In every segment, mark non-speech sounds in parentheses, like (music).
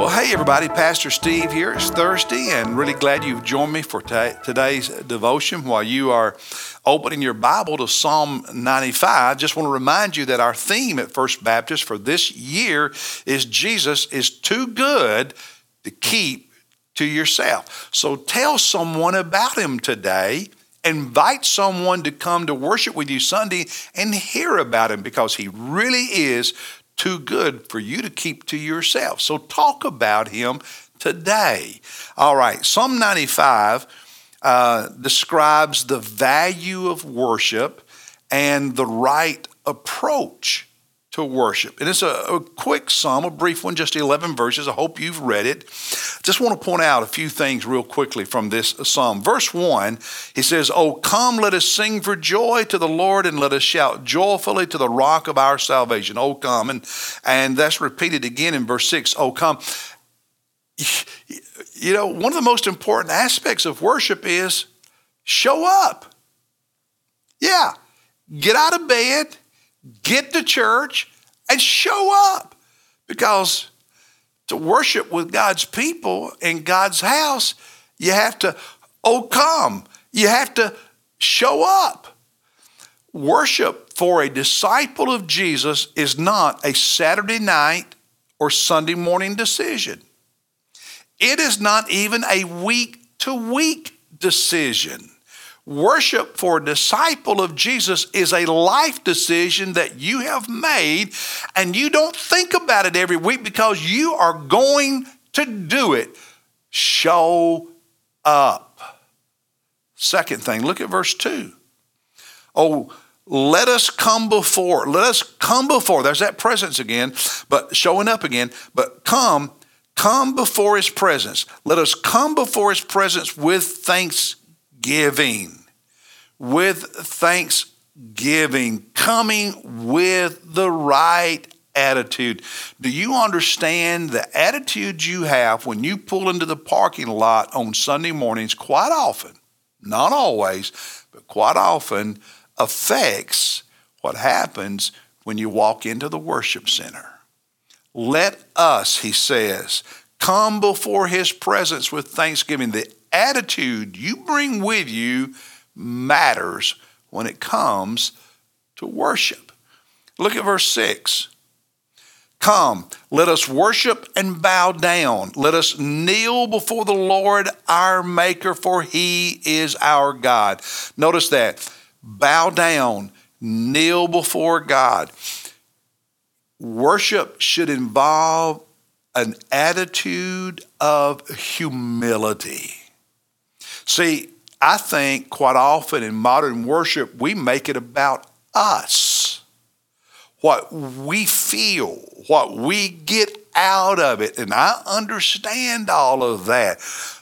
Well, hey, everybody, Pastor Steve here. It's Thursday, and really glad you've joined me for t- today's devotion while you are opening your Bible to Psalm 95. Just want to remind you that our theme at First Baptist for this year is Jesus is too good to keep to yourself. So tell someone about him today. Invite someone to come to worship with you Sunday and hear about him because he really is too good for you to keep to yourself. So talk about him today. All right, Psalm 95 uh, describes the value of worship and the right approach to worship. And it's a, a, quick psalm, a brief one, just 11 verses. I hope you've read it. Just want to point out a few things real quickly from this psalm. Verse 1, he says, Oh, come, let us sing for joy to the Lord and let us shout joyfully to the rock of our salvation. Oh, come. And, and that's repeated again in verse 6. Oh, come. (laughs) You know, one of the most important aspects of worship is show up. Yeah, get out of bed get to church and show up because to worship with God's people in God's house, you have to, oh, come. You have to show up. Worship for a disciple of Jesus is not a Saturday night or Sunday morning decision. It is not even a week to week decision. Worship for a disciple of Jesus is a life decision that you have made, and you don't think about it every week because you are going to do it. Show up. Second thing, look at verse 2. Oh, let us come before. Let us come before. There's that presence again, but showing up again. But come, come before his presence. Let us come before his presence with thanksgiving with thanksgiving, coming with the right attitude. Do you understand the attitude you have when you pull into the parking lot on Sunday mornings quite often, not always, but quite often affects what happens when you walk into the worship center? Let us, he says, come before his presence with thanksgiving. The attitude you bring with you matters when it comes to worship. Look at verse 6. Come, let us worship and bow down. Let us kneel before the Lord our Maker, for he is our God. Notice that. Bow down, kneel before God. Worship should involve an attitude of humility. See, I think quite often in modern worship, we make it about us, what we feel, what we get out of it. And I understand all of that.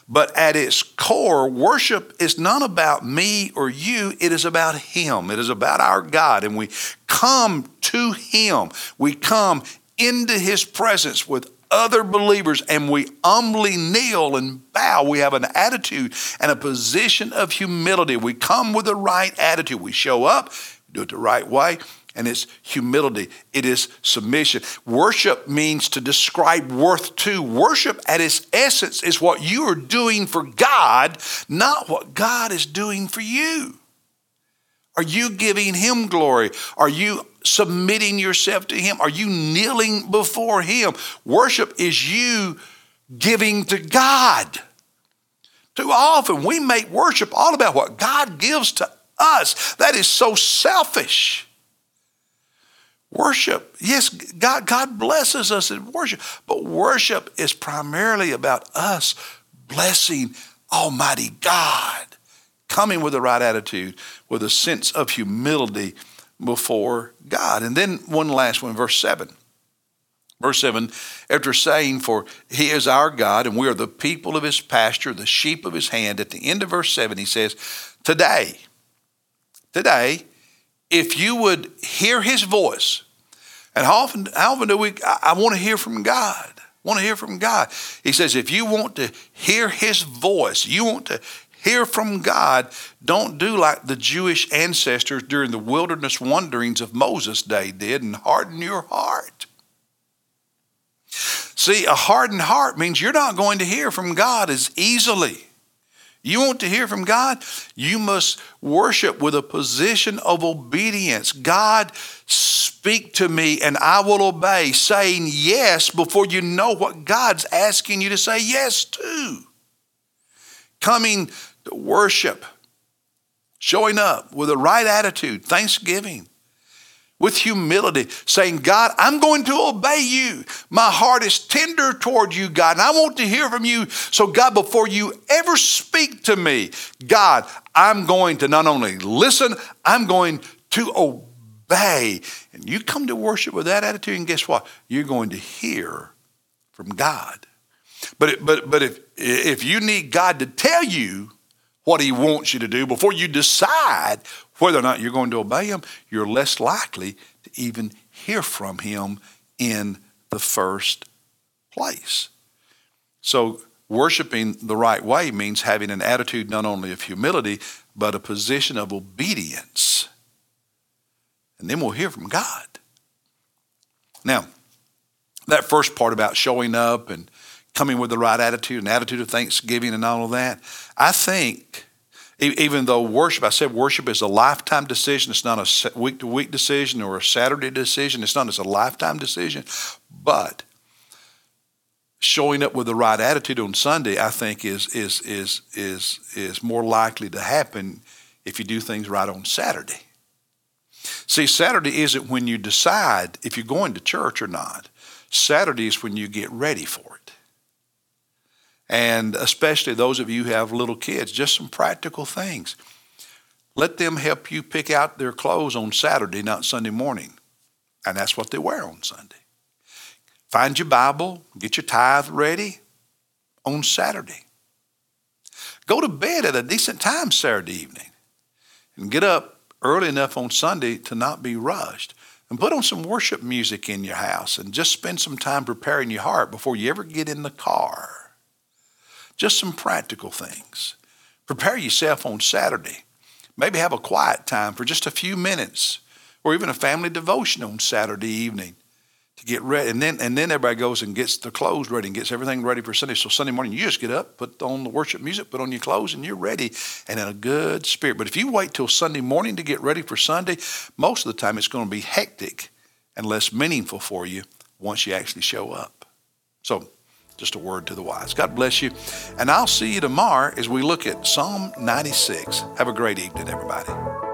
But at its core, worship is not about me or you, it is about Him. It is about our God. And we come to Him, we come into His presence with other believers and we humbly kneel and bow. We have an attitude and a position of humility. We come with the right attitude. We show up, do it the right way, and it's humility. It is submission. Worship means to describe worth to. Worship at its essence is what you are doing for God, not what God is doing for you. Are you giving Him glory? Are you submitting yourself to Him? Are you kneeling before Him? Worship is you giving to God. Too often we make worship all about what God gives to us. That is so selfish. Worship, yes, God, God blesses us in worship, but worship is primarily about us blessing Almighty God, coming with the right attitude, with a sense of humility before God. And then one last one, verse 7. Verse 7 After saying, For he is our God, and we are the people of his pasture, the sheep of his hand, at the end of verse 7, he says, Today, today, if you would hear his voice, and how often, how often do we, I, I want to hear from God. want to hear from God. He says, if you want to hear his voice, you want to hear from God, don't do like the Jewish ancestors during the wilderness wanderings of Moses' day did and harden your heart. See, a hardened heart means you're not going to hear from God as easily. You want to hear from God? You must worship with a position of obedience. God, speak to me and I will obey, saying yes before you know what God's asking you to say yes to. Coming to worship, showing up with the right attitude, thanksgiving, with humility, saying, God, I'm going to obey you. My heart is tender toward you, God, and I want to hear from you. So, God, before you ever speak to me, God, I'm going to not only listen, I'm going to obey. And you come to worship with that attitude, and guess what? You're going to hear from God. But, but, but if, if you need God to tell you what He wants you to do before you decide whether or not you're going to obey him, you're less likely to even hear from him in the first place. So, worshiping the right way means having an attitude not only of humility, but a position of obedience. And then we'll hear from God. Now, that first part about showing up and coming with the right attitude, an attitude of thanksgiving and all of that, I think even though worship, I said worship is a lifetime decision. It's not a week to week decision or a Saturday decision. It's not, it's a lifetime decision. But showing up with the right attitude on Sunday, I think, is, is, is, is, is more likely to happen if you do things right on Saturday. See, Saturday isn't when you decide if you're going to church or not. Saturday is when you get ready for it and especially those of you who have little kids, just some practical things. Let them help you pick out their clothes on Saturday, not Sunday morning. And that's what they wear on Sunday. Find your Bible, get your tithe ready on Saturday. Go to bed at a decent time Saturday evening and get up early enough on Sunday to not be rushed. And put on some worship music in your house and just spend some time preparing your heart before you ever get in the car. Just some practical things. Prepare yourself on Saturday. Maybe have a quiet time for just a few minutes or even a family devotion on Saturday evening to get ready. And then, and then everybody goes and gets the clothes ready and gets everything ready for Sunday. So Sunday morning, you just get up, put on the worship music, put on your clothes, and you're ready and in a good spirit. But if you wait till Sunday morning to get ready for Sunday, most of the time it's going to be hectic and less meaningful for you once you actually show up. So just a word to the wise. God bless you. And I'll see you tomorrow as we look at Psalm 96. Have a great evening, everybody.